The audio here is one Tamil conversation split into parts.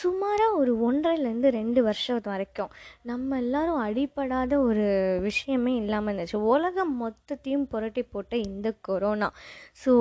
சுமாராக ஒரு ஒன்றரைலேருந்து ரெண்டு வருஷம் வரைக்கும். நம்ம எல்லாரும் அடிப்படாத ஒரு விஷயமே இல்லாமல் இருந்துச்சு. உலகம் மொத்தத்தையும் புரட்டி போட்ட இந்த கொரோனா. ஸோ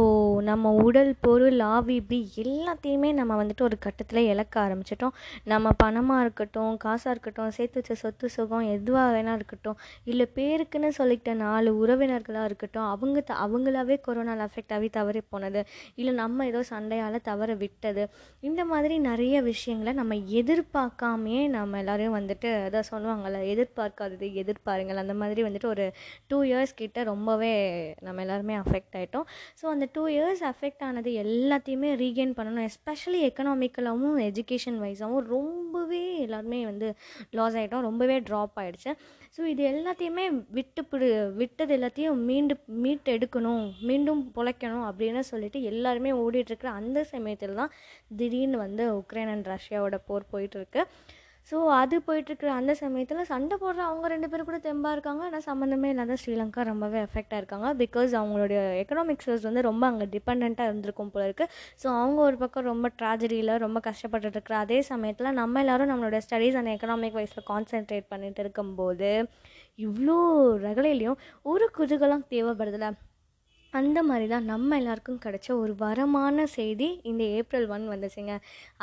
நம்ம உடல் பொருள் ஆவி இப்படி எல்லாத்தையுமே நம்ம வந்துட்டு ஒரு கட்டத்தில் இழக்க ஆரம்பிச்சிட்டோம். நம்ம பணமாக இருக்கட்டும் காசாக இருக்கட்டும் சேர்த்து வச்ச சொத்து சுகம் எதுவாக வேணா இருக்கட்டும் இல்லை பேருக்குன்னு சொல்லிக்கிட்ட நாலு உறவினர்களாக இருக்கட்டும் அவங்க த அவங்களாவே கொரோனாவில் அஃபெக்ட் ஆகி தவறி போனது. இல்லை நம்ம ஏதோ சண்டையால் தவற விட்டது. இந்த மாதிரி நிறைய விஷயங்கள் நம்ம எதிர்பார்க்காமையே நம்ம எல்லோரையும் வந்துட்டு அதான் சொல்லுவாங்கள்ல எதிர்பார்க்காதது எதிர்பாருங்கள். அந்த மாதிரி வந்துட்டு ஒரு டூ இயர்ஸ் கிட்ட ரொம்பவே நம்ம எல்லாருமே அஃபெக்ட் ஆகிட்டோம் ஸோ அந்த டூ இயர்ஸ் அஃபெக்ட் ஆனது எல்லாத்தையுமே ரீகெயின் பண்ணணும் எஸ்பெஷலி எக்கனாமிக்கலாகவும் எஜுகேஷன் வைஸாகவும் ரொம்ப ரொம்பவே எல்லாருமே வந்து லாஸ் ஆகிட்டோம் ரொம்பவே ட்ராப் ஆகிடுச்சு ஸோ இது எல்லாத்தையுமே விட்டு பிடு விட்டது எல்லாத்தையும் மீண்டு மீட்டு எடுக்கணும் மீண்டும் பொழைக்கணும் அப்படின்னு சொல்லிட்டு எல்லாருமே ஓடிட்டுருக்குற அந்த சமயத்தில் தான் திடீர்னு வந்து உக்ரைன் அண்ட் ரஷ்யாவோட போர் போயிட்டுருக்கு ஸோ அது போயிட்டுருக்குற அந்த சமயத்தில் சண்டை போடுற அவங்க ரெண்டு பேரும் கூட தெம்பாக இருக்காங்க. ஆனால் சம்மந்தமே இல்லாத ஸ்ரீலங்கா ரொம்பவே எஃபெக்டாக இருக்காங்க. பிகாஸ் அவங்களுடைய எக்கனாமிக் சோர்ஸ் வந்து ரொம்ப அங்கே டிபெண்ட்டாக இருந்திருக்கும் போல இருக்குது ஸோ அவங்க ஒரு பக்கம் ரொம்ப ட்ராஜடியில் ரொம்ப கஷ்டப்பட்டுட்டு இருக்கிற அதே சமயத்தில் நம்ம எல்லாரும் நம்மளோட ஸ்டடீஸ் அண்ட் எக்கனாமிக் வைஸில் கான்சென்ட்ரேட் பண்ணிட்டு இருக்கும்போது இவ்வளோ ரகலையிலையும் ஒரு குதூகலம் தேவைப்படுதில்ல அந்த மாதிரி தான் நம்ம எல்லாருக்கும் கிடைச்ச ஒரு வரமான செய்தி இந்த ஏப்ரல் ஒன் வந்துச்சுங்க.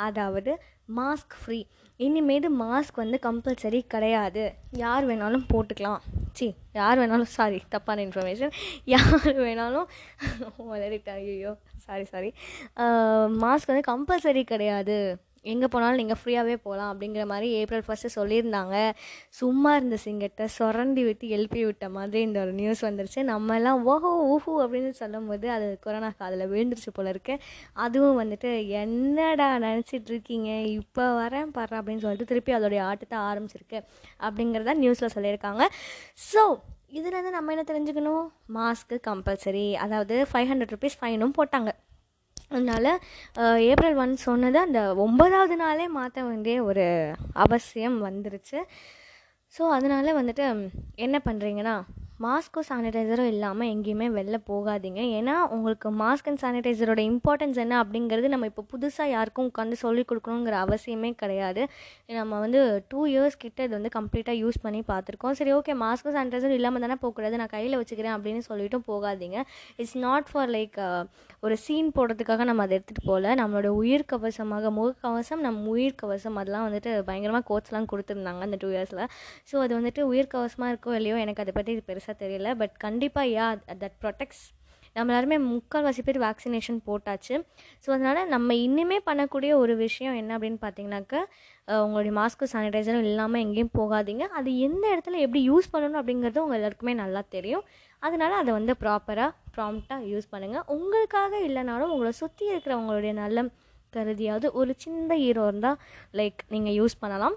அதாவது மாஸ்க் ஃப்ரீ இனிமேது மாஸ்க் வந்து கம்பல்சரி கிடையாது. யார் வேணாலும் போட்டுக்கலாம். சி யார் வேணாலும் சாரி தப்பான இன்ஃபர்மேஷன் யார் வேணாலும் வளரிட்டேன் ஐயோ சாரி சாரி மாஸ்க் வந்து கம்பல்சரி கிடையாது. எங்கே போனாலும் நீங்கள் ஃப்ரீயாகவே போகலாம் அப்படிங்கிற மாதிரி ஏப்ரல் ஃபஸ்ட்டு சொல்லியிருந்தாங்க. சும்மா இருந்த சிங்கத்தை சுரண்டி விட்டு எழுப்பி விட்ட மாதிரி இந்த ஒரு நியூஸ் வந்துருச்சு. நம்ம எல்லாம் ஓஹோ ஊஹூ அப்படின்னு சொல்லும்போது அது கொரோனா காதில் விழுந்துருச்சு போல இருக்கு. அதுவும் வந்துட்டு என்னடா நினச்சிட்டு இருக்கீங்க? இப்போ வரேன் பாரு அப்படின்னு சொல்லிட்டு திருப்பி அதோடைய ஆட்டத்தை ஆரம்பிச்சிருக்கு அப்படிங்கிறத நியூஸில் சொல்லியிருக்காங்க. ஸோ இதுலேருந்து நம்ம என்ன தெரிஞ்சுக்கணும்? மாஸ்க்கு கம்பல்சரி அதாவது ஃபைவ் ஹண்ட்ரட் ருபீஸ் ஃபைனும் போட்டாங்க. அதனால் ஏப்ரல் ஒன் சொன்னது அந்த ஒன்பதாவது நாளே மாற்ற வேண்டிய ஒரு அவசியம் வந்துருச்சு. ஸோ அதனால் வந்துட்டு என்ன பண்ணுறீங்கன்னா மாஸ்க்கும் சானிடைசரும் இல்லாமல் எங்கேயுமே வெளில போகாதீங்க. ஏன்னா உங்களுக்கு மாஸ்க் அண்ட் சானிடைசரோட இம்பார்ட்டன்ஸ் என்ன அப்படிங்கிறது நம்ம இப்போ புதுசாக யாருக்கும் உட்காந்து சொல்லிக் கொடுக்கணுங்கிற அவசியமே கிடையாது. நம்ம வந்து டூ இயர்ஸ் கிட்ட இது வந்து கம்ப்ளீட்டாக யூஸ் பண்ணி பார்த்துருக்கோம். சரி ஓகே மாஸ்க்கும் சானிடைசரும் இல்லாமல் தானே போகக்கூடாது. நான் கையில் வச்சுக்கிறேன் அப்படின்னு சொல்லிட்டும் போகாதீங்க. இட்ஸ் நாட் ஃபார் லைக் ஒரு சீன் போடுறதுக்காக நம்ம அதை எடுத்துகிட்டு போகல. நம்மளோட உயிர் கவசமாக முகக்கவசம் நம்ம உயிர் கவசம். அதெல்லாம் வந்துட்டு பயங்கரமாக கோட்ஸ்லாம் கொடுத்துருந்தாங்க அந்த டூ இயர்ஸில் ஸோ அது வந்துட்டு உயிர் கவசமாக இருக்கோ இல்லையோ எனக்கு அதை பற்றி பெருசாக தெரியல பட் கண்டிப்பாக யா தட் ப்ரொடெக்ட்ஸ் நம்ம எல்லாருமே முக்கால்வாசி பேர் வேக்சினேஷன் போட்டாச்சு. ஸோ அதனால் நம்ம இன்னுமே பண்ணக்கூடிய ஒரு விஷயம் என்ன அப்படின்னு பார்த்தீங்கன்னாக்கா உங்களுடைய மாஸ்க்கு சானிடைசரும் இல்லாமல் எங்கேயும் போகாதீங்க. அது எந்த இடத்துல எப்படி யூஸ் பண்ணணும் அப்படிங்கிறது உங்கள் எல்லாருக்குமே நல்லா தெரியும். அதனால் அதை வந்து ப்ராப்பராக ப்ராம்ப்டாக யூஸ் பண்ணுங்கள் உங்களுக்காக இல்லைனாலும் உங்களை சுற்றி இருக்கிறவங்களுடைய நல்ல கருதியாவது ஒரு சின்ன ஹீரோ இருந்தால் லைக் நீங்கள் யூஸ் பண்ணலாம்.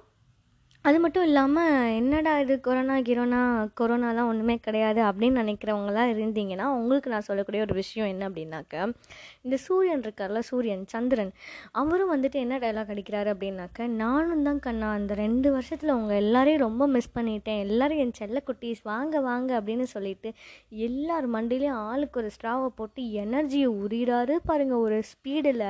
அது மட்டும் இல்லாமல் என்னடா இது கொரோனா கிரோனா கொரோனாலாம் ஒன்றுமே கிடையாது அப்படின்னு நினைக்கிறவங்களாம் இருந்தீங்கன்னா உங்களுக்கு நான் சொல்லக்கூடிய ஒரு விஷயம் என்ன அப்படின்னாக்க இந்த சூரியன் இருக்கார்ல சூரியன் சந்திரன் அவரும் வந்துட்டு என்ன டைலாக் அடிக்கிறாரு அப்படின்னாக்க நானும் தான் கண்ணா அந்த ரெண்டு வருஷத்தில் அவங்க எல்லாரையும் ரொம்ப மிஸ் பண்ணிட்டேன். எல்லாரும் என் செல்ல குட்டீஸ் வாங்க வாங்க அப்படின்னு சொல்லிட்டு எல்லார் மண்டிலையும் ஆளுக்கு ஒரு ஸ்ட்ராவை போட்டு எனர்ஜியை உரிகிறாரு பாருங்கள் ஒரு ஸ்பீடில்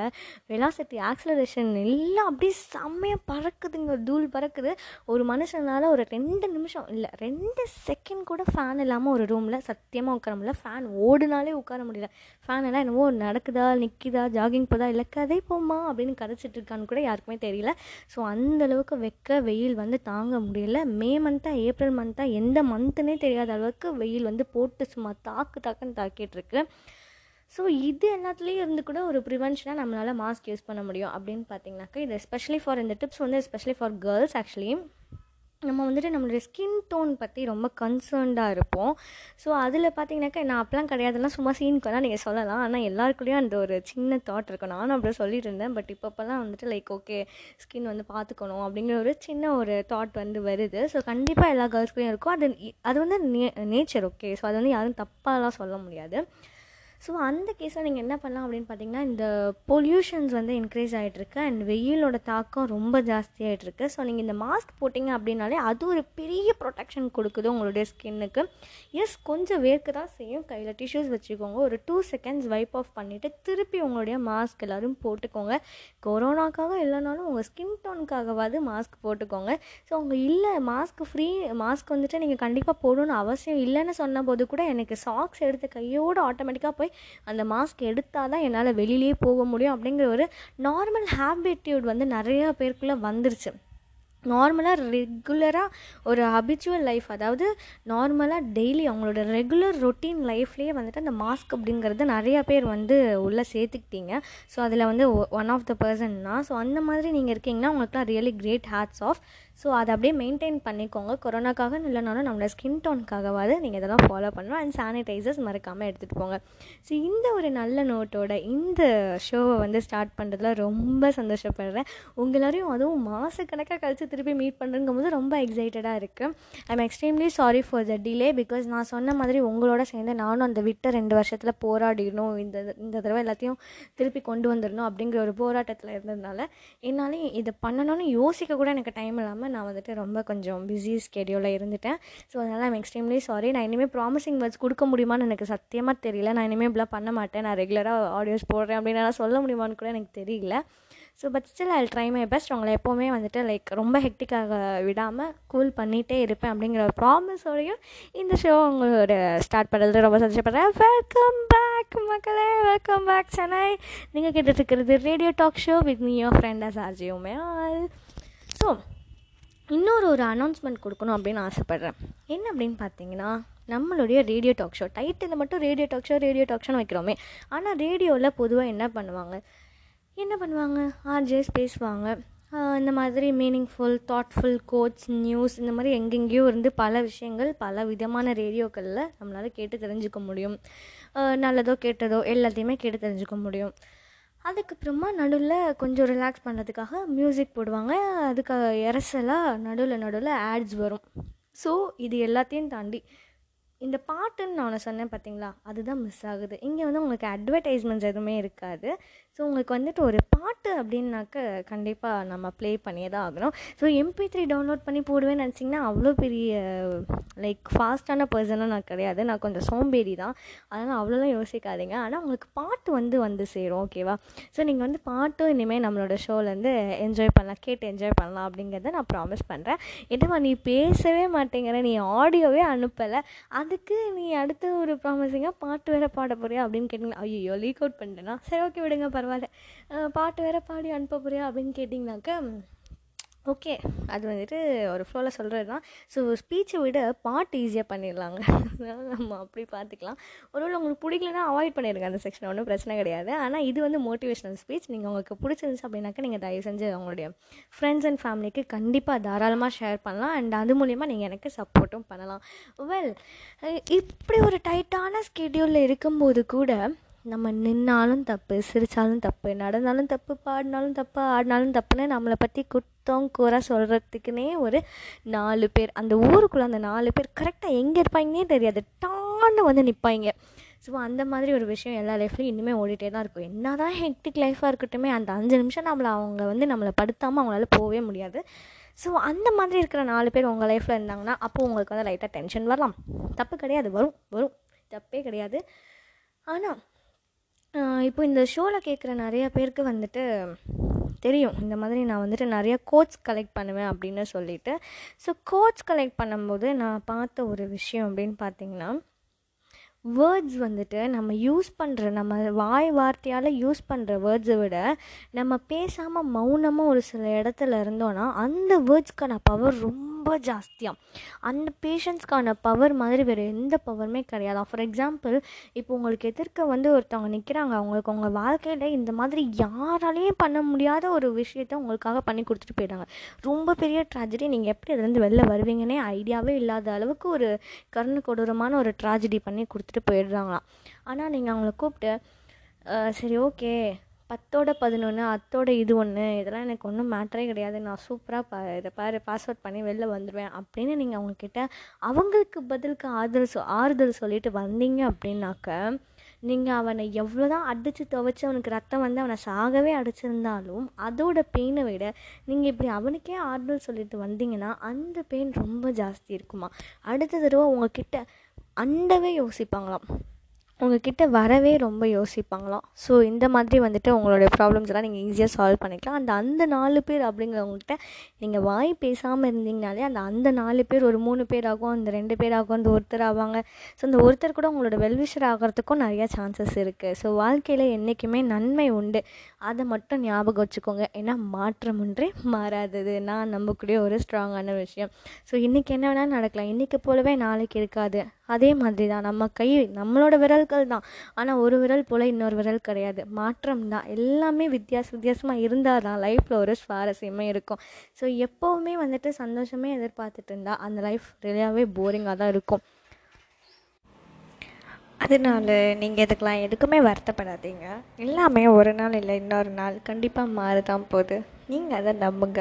வெலாசிட்டி ஆக்சலரேஷன் எல்லாம் அப்படியே செம்மையாக பறக்குதுங்க. தூள் பறக்குது. ஒரு மனுஷனால் ஒரு ரெண்டு நிமிஷம் இல்லை ரெண்டு செகண்ட் கூட ஃபேன் இல்லாமல் ஒரு ரூமில் சத்தியமாக உட்கார முடியல. ஃபேன் ஓடுனாலே உட்கார முடியல. ஃபேன் எல்லாம் என்னவோ நடக்குதா நிற்கிதா ஜாகிங் போதா இல்லை கதை போமா அப்படின்னு கதைச்சிட்டு இருக்கான்னு கூட யாருக்குமே தெரியல. ஸோ அந்தளவுக்கு வெக்க வெயில் வந்து தாங்க முடியல. மே மந்த்தா ஏப்ரல் மந்த்தா எந்த மந்த்துனே தெரியாத அளவுக்கு வெயில் வந்து போட்டு சும்மா தாக்கு தாக்குன்னு தாக்கிட்டுருக்கு ஸோ இது எல்லாத்துலேயும் இருந்து கூட ஒரு ப்ரிவென்ஷனாக நம்மளால் மாஸ்க் யூஸ் பண்ண முடியும் அப்படின்னு பார்த்தீங்கன்னாக்கா இது எஸ்பெஷலி ஃபார் இந்த டிப்ஸ் வந்து எஸ்பெஷலி ஃபார் கேர்ள்ஸ் ஆக்சுவலி நம்ம வந்துட்டு நம்மளுடைய ஸ்கின் டோன் பற்றி ரொம்ப கன்சர்ன்டாக இருப்போம். ஸோ அதில் பார்த்தீங்கன்னாக்கா நான் அப்பெல்லாம் கிடையாதுலாம் சும்மா சீனுக்கு வேணால் நீங்கள் சொல்லலாம். ஆனால் எல்லாருக்குள்ளேயும் அந்த ஒரு சின்ன தாட் இருக்கும். நானும் அப்படி சொல்லிட்டு இருந்தேன் பட் இப்போப்பெல்லாம் வந்துட்டு லைக் ஓகே ஸ்கின் வந்து பார்த்துக்கணும் அப்படிங்கிற ஒரு சின்ன ஒரு தாட் வந்து வருது. ஸோ கண்டிப்பாக எல்லா கேர்ள்ஸ்க்குள்ளேயும் இருக்கும். அது அது வந்து நே நேச்சர் ஓகே ஸோ அது வந்து யாரும் தப்பாலாம் சொல்ல முடியாது. ஸோ அந்த கேஸில் நீங்கள் என்ன பண்ணலாம் அப்படின்னு பார்த்தீங்கன்னா இந்த பொல்யூஷன்ஸ் வந்து இன்க்ரீஸ் ஆகிட்டுருக்கு அண்ட் வெயிலோட தாக்கம் ரொம்ப ஜாஸ்தியாகிட்ருக்கு ஸோ நீங்கள் இந்த மாஸ்க் போட்டிங்க அப்படின்னாலே அது ஒரு பெரிய ப்ரொடெக்ஷன் கொடுக்குது உங்களுடைய ஸ்கின்னுக்கு எஸ் கொஞ்சம் வேர்க்கு தான் செய்யும். கையில் டிஷ்யூஸ் வச்சுக்கோங்க. ஒரு டூ செகண்ட்ஸ் வைப் ஆஃப் பண்ணிவிட்டு திருப்பி உங்களுடைய மாஸ்க் எல்லோரும் போட்டுக்கோங்க. கொரோனாக்காக இல்லைனாலும் உங்கள் ஸ்கின் டோனுக்காகவாது மாஸ்க் போட்டுக்கோங்க. ஸோ அவங்க இல்லை மாஸ்க் ஃப்ரீ மாஸ்க் வந்துட்டு நீங்கள் கண்டிப்பாக போடணும்னு அவசியம் இல்லைன்னு சொன்ன போது கூட எனக்கு சாக்ஸ் எடுத்து கையோடு ஆட்டோமேட்டிக்காக போய் அந்த மாஸ்க் எடுத்தால் தான் என்னால் வெளியிலே போக முடியும் அப்படிங்கிற ஒரு நார்மல் ஹேபிட்யூட் வந்து நிறையா பேருக்குள்ளே வந்துருச்சு. நார்மலாக ரெகுலராக ஒரு ஹபிச்சுவல் லைஃப் அதாவது நார்மலாக டெய்லி அவங்களோட ரெகுலர் ரொட்டீன் லைஃப்லேயே வந்துட்டு அந்த மாஸ்க் அப்படிங்கிறது நிறையா பேர் வந்து உள்ளே சேர்த்துக்கிட்டீங்க. ஸோ அதில் வந்து ஒன் ஆஃப் த பர்சன் தான். ஸோ அந்த மாதிரி நீங்கள் இருக்கீங்கன்னா உங்களுக்குலாம் really great hats off so அதை அப்படியே மெயின்டைன் பண்ணிக்கோங்க. கொரோனாக்காக இல்லைனாலும் நம்மளோட ஸ்கின் டோனுக்காகவாது நீங்கள் இதெல்லாம் ஃபாலோ பண்ணணும். அண்ட் சானிடைசர்ஸ் மறக்காமல் எடுத்துகிட்டு போங்க. ஸோ இந்த ஒரு நல்ல நோட்டோட இந்த ஷோவை வந்து ஸ்டார்ட் பண்ணுறதுல ரொம்ப சந்தோஷப்படுறேன். உங்களாரையும் அதுவும் மாதக்கணக்காக கழித்து திருப்பி மீட் பண்ணுறங்கும் போது ரொம்ப எக்ஸைட்டடாக இருக்குது I'm extremely sorry for the delay because நான் சொன்ன மாதிரி உங்களோட சேர்ந்து நானும் அந்த விட்ட ரெண்டு வருஷத்தில் போராடிடணும். இந்த இந்த தடவை எல்லாத்தையும் திருப்பி கொண்டு வந்துடணும் அப்படிங்கிற ஒரு போராட்டத்தில் இருந்ததுனால என்னால் இதை பண்ணணும்னு யோசிக்க கூட எனக்கு டைம் இல்லாமல் நான் வந்துட்டு ரொம்ப கொஞ்சம் பிஸி ஸ்கெடியூலில் இருந்துட்டேன். ஸோ அதனால் ஐம் எக்ஸ்ட்ரீம்லி சாரி நான் இனிமேல் ப்ராமிசிங் வேர்ட்ஸ் கொடுக்க முடியுமான்னு எனக்கு சத்தியமாக தெரியல. நான் இனிமேல் இப்படிலாம் பண்ண மாட்டேன். நான் ரெகுலராக ஆடியோஸ் போடுறேன் அப்படின்னு நான் சொல்ல முடியுமான்னு கூட எனக்கு தெரியல. So but still I try my best உங்களை எப்போவுமே வந்துட்டு லைக் ரொம்ப ஹெக்டிக்காக விடாமல் கூல் பண்ணிகிட்டே இருப்பேன் அப்படிங்கிற ஒரு ப்ராமிஸோடையும் இந்த ஷோ உங்களோட ஸ்டார்ட் பண்ணுறது ரொம்ப சந்தோஷப்படுறேன். வெல்கம் பேக் மக்களே. Welcome back Chennai. நீங்கள் கேட்டுட்ருக்கிறது radio talk show with me your friend as ஆர்ஜியோமே all so இன்னொரு ஒரு அனௌன்ஸ்மெண்ட் கொடுக்கணும் அப்படின்னு ஆசைப்பட்றேன். என்ன அப்படின்னு பார்த்தீங்கன்னா நம்மளுடைய ரேடியோ டாக் ஷோ டைட்டில் மட்டும் radio talk show radio talk ஷோன்னு வைக்கிறோமே. ஆனால் ரேடியோவில் பொதுவாக என்ன பண்ணுவாங்க? என்ன பண்ணுவாங்க? ஆர்ஜேஸ் பேசுவாங்க இந்த மாதிரி மீனிங்ஃபுல் தாட்ஃபுல் கோட்ஸ் நியூஸ் இந்த மாதிரி எங்கெங்கேயோ இருந்து பல விஷயங்கள் பல விதமான ரேடியோக்களில் நம்மளால் கேட்டு தெரிஞ்சுக்க முடியும். நல்லதோ கெட்டதோ எல்லாத்தையுமே கேட்டு தெரிஞ்சுக்க முடியும். அதுக்கப்புறமா நடுவில் கொஞ்சம் ரிலாக்ஸ் பண்ணுறதுக்காக மியூசிக் போடுவாங்க. அதுக்காக இறசலாக நடுவில் நடுவில் ஆட்ஸ் வரும். ஸோ இது எல்லாத்தையும் தாண்டி இந்த பாட்டுன்னு நான் ஒன்று சொன்னேன் பார்த்தீங்களா அதுதான் மிஸ் ஆகுது. இங்கே வந்து உங்களுக்கு அட்வர்டைஸ்மெண்ட்ஸ் எதுவுமே இருக்காது. ஸோ உங்களுக்கு வந்துட்டு ஒரு பாட்டு அப்படின்னாக்க கண்டிப்பாக நம்ம ப்ளே பண்ணியே தான் ஆகணும் ஸோ எம்பி த்ரீ டவுன்லோட் பண்ணி போடுவேன்னு நினச்சிங்கன்னா அவ்வளோ பெரிய லைக் ஃபாஸ்ட்டான பர்சனாக நான் கிடையாது. நான் கொஞ்சம் சோம்பேறி தான். அதனால் அவ்வளோலாம் யோசிக்காதீங்க. ஆனால் உங்களுக்கு பாட்டு வந்து வந்து சேரும் ஓகேவா ஸோ நீங்கள் வந்து பாட்டும் இனிமேல் நம்மளோட ஷோலேருந்து என்ஜாய் பண்ணலாம் கேட்டு என்ஜாய் பண்ணலாம் அப்படிங்கிறத நான் ப்ராமிஸ் பண்ணுறேன் என்னம்மா நீ பேசவே மாட்டேங்கிற. நீ ஆடியோவே அனுப்பலை. அதுக்கு நீ அடுத்த ஒரு ப்ராமிசிங்காக பாட்டு வேறு பாட போறியா அப்படின்னு கேட்டிங்கன்னா ஐயோ லீக் அவுட் பண்ணிட்டேன்னா சரி ஓகே விடுங்க பரவாயில்ல. பாட்டு வேறு பாடி அனுப்ப போறியா அப்படின்னு கேட்டிங்கனாக்கா ஓகே அது வந்துட்டு ஒரு ஃப்ளோவில் சொல்கிறது தான் ஸோ ஸ்பீச்சை விட பாட்டு ஈஸியாக பண்ணிடலாங்க. அதனால் நம்ம அப்படி பார்த்துக்கலாம் ஒருவேளை உங்களுக்கு பிடிக்கலனா அவாய்ட் பண்ணிடுங்க அந்த செக்ஷன் ஒன்றும் பிரச்சனை கிடையாது. ஆனால் இது வந்து மோட்டிவேஷனல் ஸ்பீச் நீங்கள் உங்களுக்கு பிடிச்சிருந்துச்சு அப்படின்னாக்கா நீங்கள் தயவு செஞ்சு அவங்களுடைய ஃப்ரெண்ட்ஸ் அண்ட் ஃபேமிலிக்கு கண்டிப்பாக தாராளமாக ஷேர் பண்ணலாம். அண்ட் அது மூலிமா நீங்கள் எனக்கு சப்போர்ட்டும் பண்ணலாம். வெல் இப்படி ஒரு டைட்டான ஸ்கெடியூலில் இருக்கும்போது கூட நம்ம நின்னாலும் தப்பு சிரித்தாலும் தப்பு நடந்தாலும் தப்பு பாடினாலும் தப்பு ஆடினாலும் தப்புன்னு நம்மளை பற்றி குத்தம் கூற சொல்கிறதுக்குனே ஒரு நாலு பேர். அந்த ஊருக்குள்ளே அந்த நாலு பேர் கரெக்டாக எங்கே இருப்பாங்கன்னே தெரியாது. டான்னு வந்து நிற்பாங்க ஸோ அந்த மாதிரி ஒரு விஷயம் எல்லா லைஃப்லையும் இன்னுமே ஓடிட்டே தான் இருக்கும். என்ன தான் ஹெக்டிக் லைஃபாக இருக்கட்டுமே அந்த அஞ்சு நிமிஷம் நம்மளை அவங்க வந்து நம்மளை படுத்தாமல் அவங்களால போகவே முடியாது. ஸோ அந்த மாதிரி இருக்கிற நாலு பேர் உங்கள் லைஃப்பில் இருந்தாங்கன்னா அப்போது உங்களுக்கு வந்து லைட்டாக டென்ஷன் வரலாம். தப்பு கிடையாது. வரும் வரும். தப்பே கிடையாது. ஆனால் இப்போ இந்த ஷோவில் கேட்குற நிறைய பேருக்கு வந்துட்டு தெரியும். இந்த மாதிரி நான் வந்துட்டு நிறைய கோட்ஸ் கலெக்ட் பண்ணுவேன் அப்படின்னு சொல்லிட்டு. ஸோ கோட்ஸ் கலெக்ட் பண்ணும்போது நான் பார்த்த ஒரு விஷயம் அப்படின்னு பார்த்தீங்கன்னா வேர்ட்ஸ் வந்துட்டு நம்ம யூஸ் பண்ணுற நம்ம வாய் வார்த்தையால் யூஸ் பண்ணுற வேர்ட்ஸை விட நம்ம பேசாமல் மௌனமாக ஒரு சில இடத்துல இருந்தோன்னா அந்த வேர்ட்ஸ்க்கான பவர் ரொம்ப ரொம்ப ஜாஸ்தியாக அந்த பேஷண்ட்ஸ்க்கான பவர் மாதிரி வேறு எந்த பவருமே கிடையாது? ஃபார் எக்ஸாம்பிள் இப்போ உங்களுக்கு எதிர்க்க வந்து ஒருத்தவங்க நிற்கிறாங்க அவங்களுக்கு உங்கள் வாழ்க்கையில் இந்த மாதிரி யாராலையும் பண்ண முடியாத ஒரு விஷயத்த உங்களுக்காக பண்ணி கொடுத்துட்டு போயிட்டாங்க ரொம்ப பெரிய ட்ராஜடி நீங்கள் எப்படி அதுலேருந்து வெளில வருவீங்கன்னே ஐடியாவே இல்லாத அளவுக்கு ஒரு கருணை கொடூரமான ஒரு ட்ராஜடி பண்ணி கொடுத்துட்டு போயிடுறாங்களாம். ஆனால் நீங்கள் அவங்கள கூப்பிட்டு சரி ஓகே பத்தோட பதினொன்று அத்தோட இது ஒன்று இதெல்லாம் எனக்கு ஒன்றும் மேட்டரே கிடையாது. நான் சூப்பராக பா இதை பாரு பாஸ்வேர்ட் பண்ணி வெளில வந்துடுவேன் அப்படின்னு நீங்கள் அவங்கக்கிட்ட அவங்களுக்கு பதிலுக்கு ஆறுதல் சொ ஆறுதல் சொல்லிட்டு வந்தீங்க அப்படின்னாக்க நீங்கள் அவனை எவ்வளோ தான் அடித்து துவைச்சி அவனுக்கு ரத்தம் வந்து அவனை சாகவே அடிச்சிருந்தாலும் அதோட பெயினை விட நீங்கள் இப்படி அவனுக்கே ஆறுதல் சொல்லிட்டு வந்தீங்கன்னா அந்த பெயின் ரொம்ப ஜாஸ்தி இருக்குமா? அடுத்த தடவை உங்ககிட்ட அண்டவே யோசிப்பாங்களாம். உங்ககிட்ட வரவே ரொம்ப யோசிப்பாங்களாம். ஸோ இந்த மாதிரி வந்துட்டு உங்களுடைய ப்ராப்ளம்ஸ் எல்லாம் நீங்கள் ஈஸியாக சால்வ் பண்ணிக்கலாம். அந்த அந்த நாலு பேர் அப்படிங்கிறவங்ககிட்ட நீங்கள் வாய் பேசாமல் இருந்தீங்கனாலே அந்த அந்த நாலு பேர் ஒரு மூணு பேர் ஆகும் அந்த ரெண்டு பேர் ஆகும் அந்த ஒருத்தர் ஆவாங்க. ஸோ அந்த ஒருத்தர் கூட உங்களோட வெல்விஷர் ஆகிறதுக்கும் நிறையா சான்சஸ் இருக்குது ஸோ வாழ்க்கையில் என்றைக்குமே நன்மை உண்டு. அதை மட்டும் ஞாபகம் வச்சுக்கோங்க. ஏன்னா மாற்றம் ஒன்றே மாறாதது. நான் நம்பக்கூடிய ஒரு ஸ்ட்ராங்கான விஷயம். ஸோ இன்றைக்கி என்ன வேணாலும் நடக்கலாம். இன்றைக்கி போலவே நாளைக்கு இருக்காது. அதே மாதிரி தான் நம்ம கை நம்மளோட விரல் விரல்கள் தான். ஆனால் ஒரு விரல் போல் இன்னொரு விரல் கிடையாது. மாற்றம் தான். எல்லாமே வித்தியாச வித்தியாசமாக இருந்தால் தான் லைஃப்பில் ஒரு சுவாரஸ்யமே இருக்கும். ஸோ எப்போவுமே வந்துட்டு சந்தோஷமே எதிர்பார்த்துட்டு இருந்தால் அந்த லைஃப் ரியலாகவே போரிங்காக தான் இருக்கும். அதனால நீங்கள் இதுக்கெலாம் எதுக்குமே வருத்தப்படாதீங்க. எல்லாமே ஒரு நாள் இல்லை இன்னொரு நாள் கண்டிப்பாக மாறுதான் போகுது. நீங்கள் அதை நம்புங்க.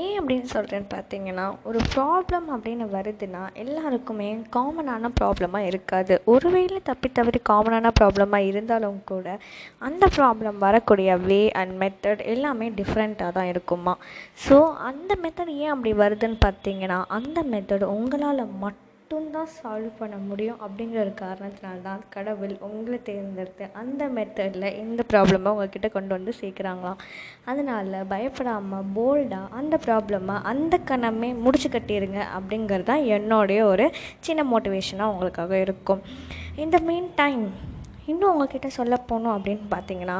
ஏன் அப்படின்னு சொல்கிறேன்னு பார்த்தீங்கன்னா ஒரு ப்ராப்ளம் அப்படின்னு வருதுன்னா எல்லாருக்குமே காமனான ப்ராப்ளமாக இருக்காது. ஒருவேளை தப்பி தவறி காமனான ப்ராப்ளமாக இருந்தாலும் கூட அந்த ப்ராப்ளம் வரக்கூடிய வே அண்ட் மெத்தட் எல்லாமே டிஃப்ரெண்ட்டாக தான் இருக்குமா? ஸோ அந்த மெத்தட் ஏன் அப்படி வருதுன்னு பார்த்தீங்கன்னா அந்த மெத்தட் உங்களால் மட்டும் மட்டும்தான் சால்வ் பண்ண முடியும் அப்படிங்கிற ஒரு காரணத்தினால தான் கடவுள் உங்களை தேர்ந்தெடுத்து அந்த மெத்தடில் இந்த ப்ராப்ளமை உங்ககிட்ட கொண்டு வந்து சேர்க்குறாங்களாம். அதனால் பயப்படாமல் போல்டாக அந்த ப்ராப்ளமை அந்த கணமே முடிச்சு கட்டிடுங்க அப்படிங்கிறது தான் என்னுடைய ஒரு சின்ன மோட்டிவேஷனாக உங்களுக்காக இருக்கும். இந்த மீன் டைம் இன்னும் உங்ககிட்ட சொல்ல போனோம் அப்படின்னு பார்த்தீங்கன்னா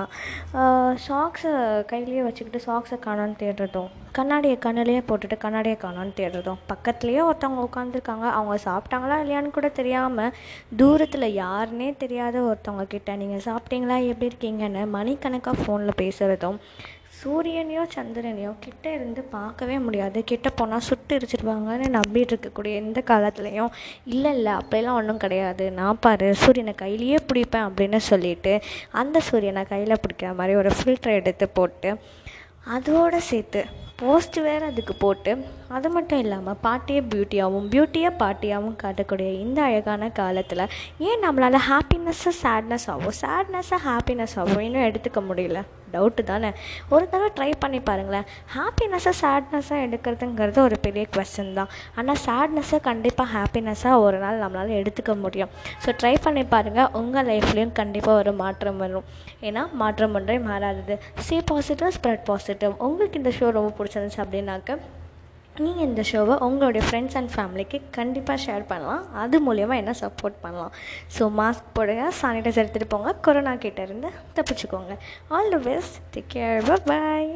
சாக்ஸை கையிலேயே வச்சுக்கிட்டு சாக்ஸை காணோன்னு தேடுறதும் கண்ணாடியை கண்ணிலேயே போட்டுட்டு கண்ணாடியை காணோன்னு தேடுறதும் பக்கத்துலேயே ஒருத்தவங்க உட்காந்துருக்காங்க அவங்க சாப்பிட்டாங்களா இல்லையான்னு கூட தெரியாமல் தூரத்தில் யாருன்னே தெரியாத ஒருத்தவங்க கிட்ட நீங்கள் சாப்பிட்டீங்களா? எப்படி இருக்கீங்கன்னு மணிக்கணக்காக ஃபோனில் பேசுகிறதும் சூரியனையோ சந்திரனையோ கிட்ட இருந்து பார்க்கவே முடியாது. கிட்ட போனால் சுட்டு எரிச்சிடுவாங்கன்னு நம்பிட்டு இருக்கக்கூடிய எந்த காலத்துலேயும் இல்லை இல்லை அப்படிலாம் ஒன்றும் கிடையாது. நான் பாரு சூரியனை கையிலேயே பிடிப்பேன் அப்படின்னு சொல்லிட்டு அந்த சூரியனை கையில் பிடிக்கிற மாதிரி ஒரு ஃபில்டர் எடுத்து போட்டு அதோடு சேர்த்து போஸ்ட் வேறு அதுக்கு போட்டு அது மட்டும் இல்லாமல் பாட்டியை பியூட்டியாகவும் பியூட்டியை பாட்டியாகவும் காட்டக்கூடிய இந்த அழகான காலத்தில் ஏன் நம்மளால் ஹாப்பினஸ்ஸை சேட்னஸ் ஆகும் சேட்னஸ்ஸை ஹாப்பினஸ் ஆகும் இன்னும் எடுத்துக்க முடியல? டவுட்டு தானே? ஒரு தடவை ட்ரை பண்ணி பாருங்களேன். ஹாப்பினஸ்ஸை சேட்னஸ்ஸாக எடுக்கிறதுங்கிறது ஒரு பெரிய கொஸ்டின் தான். ஆனால் சேட்னஸ்ஸை கண்டிப்பாக ஹாப்பினஸ்ஸாக ஒரு நாள் நம்மளால் எடுத்துக்க முடியும். ஸோ ட்ரை பண்ணி பாருங்கள் உங்கள் லைஃப்லேயும் கண்டிப்பாக ஒரு மாற்றம் வரும். ஏன்னா மாற்றம் ஒன்றே மாறாதது. சி பாசிட்டிவ் ஸ்ப்ரெட் பாசிட்டிவ் உங்களுக்கு இந்த ஷோ ரொம்ப பிடிச்சிருந்துச்சு அப்படின்னாக்க நீங்கள் இந்த ஷோவை உங்களுடைய ஃப்ரெண்ட்ஸ் அண்ட் ஃபேமிலிக்கு கண்டிப்பாக ஷேர் பண்ணலாம். அது மூலயமா என்ன சப்போர்ட் பண்ணலாம். ஸோ மாஸ்க் போடுங்க சானிடைசர் எடுத்துகிட்டு போங்க கொரோனா கிட்டேருந்து தப்பிச்சுக்கோங்க. All the best take care bye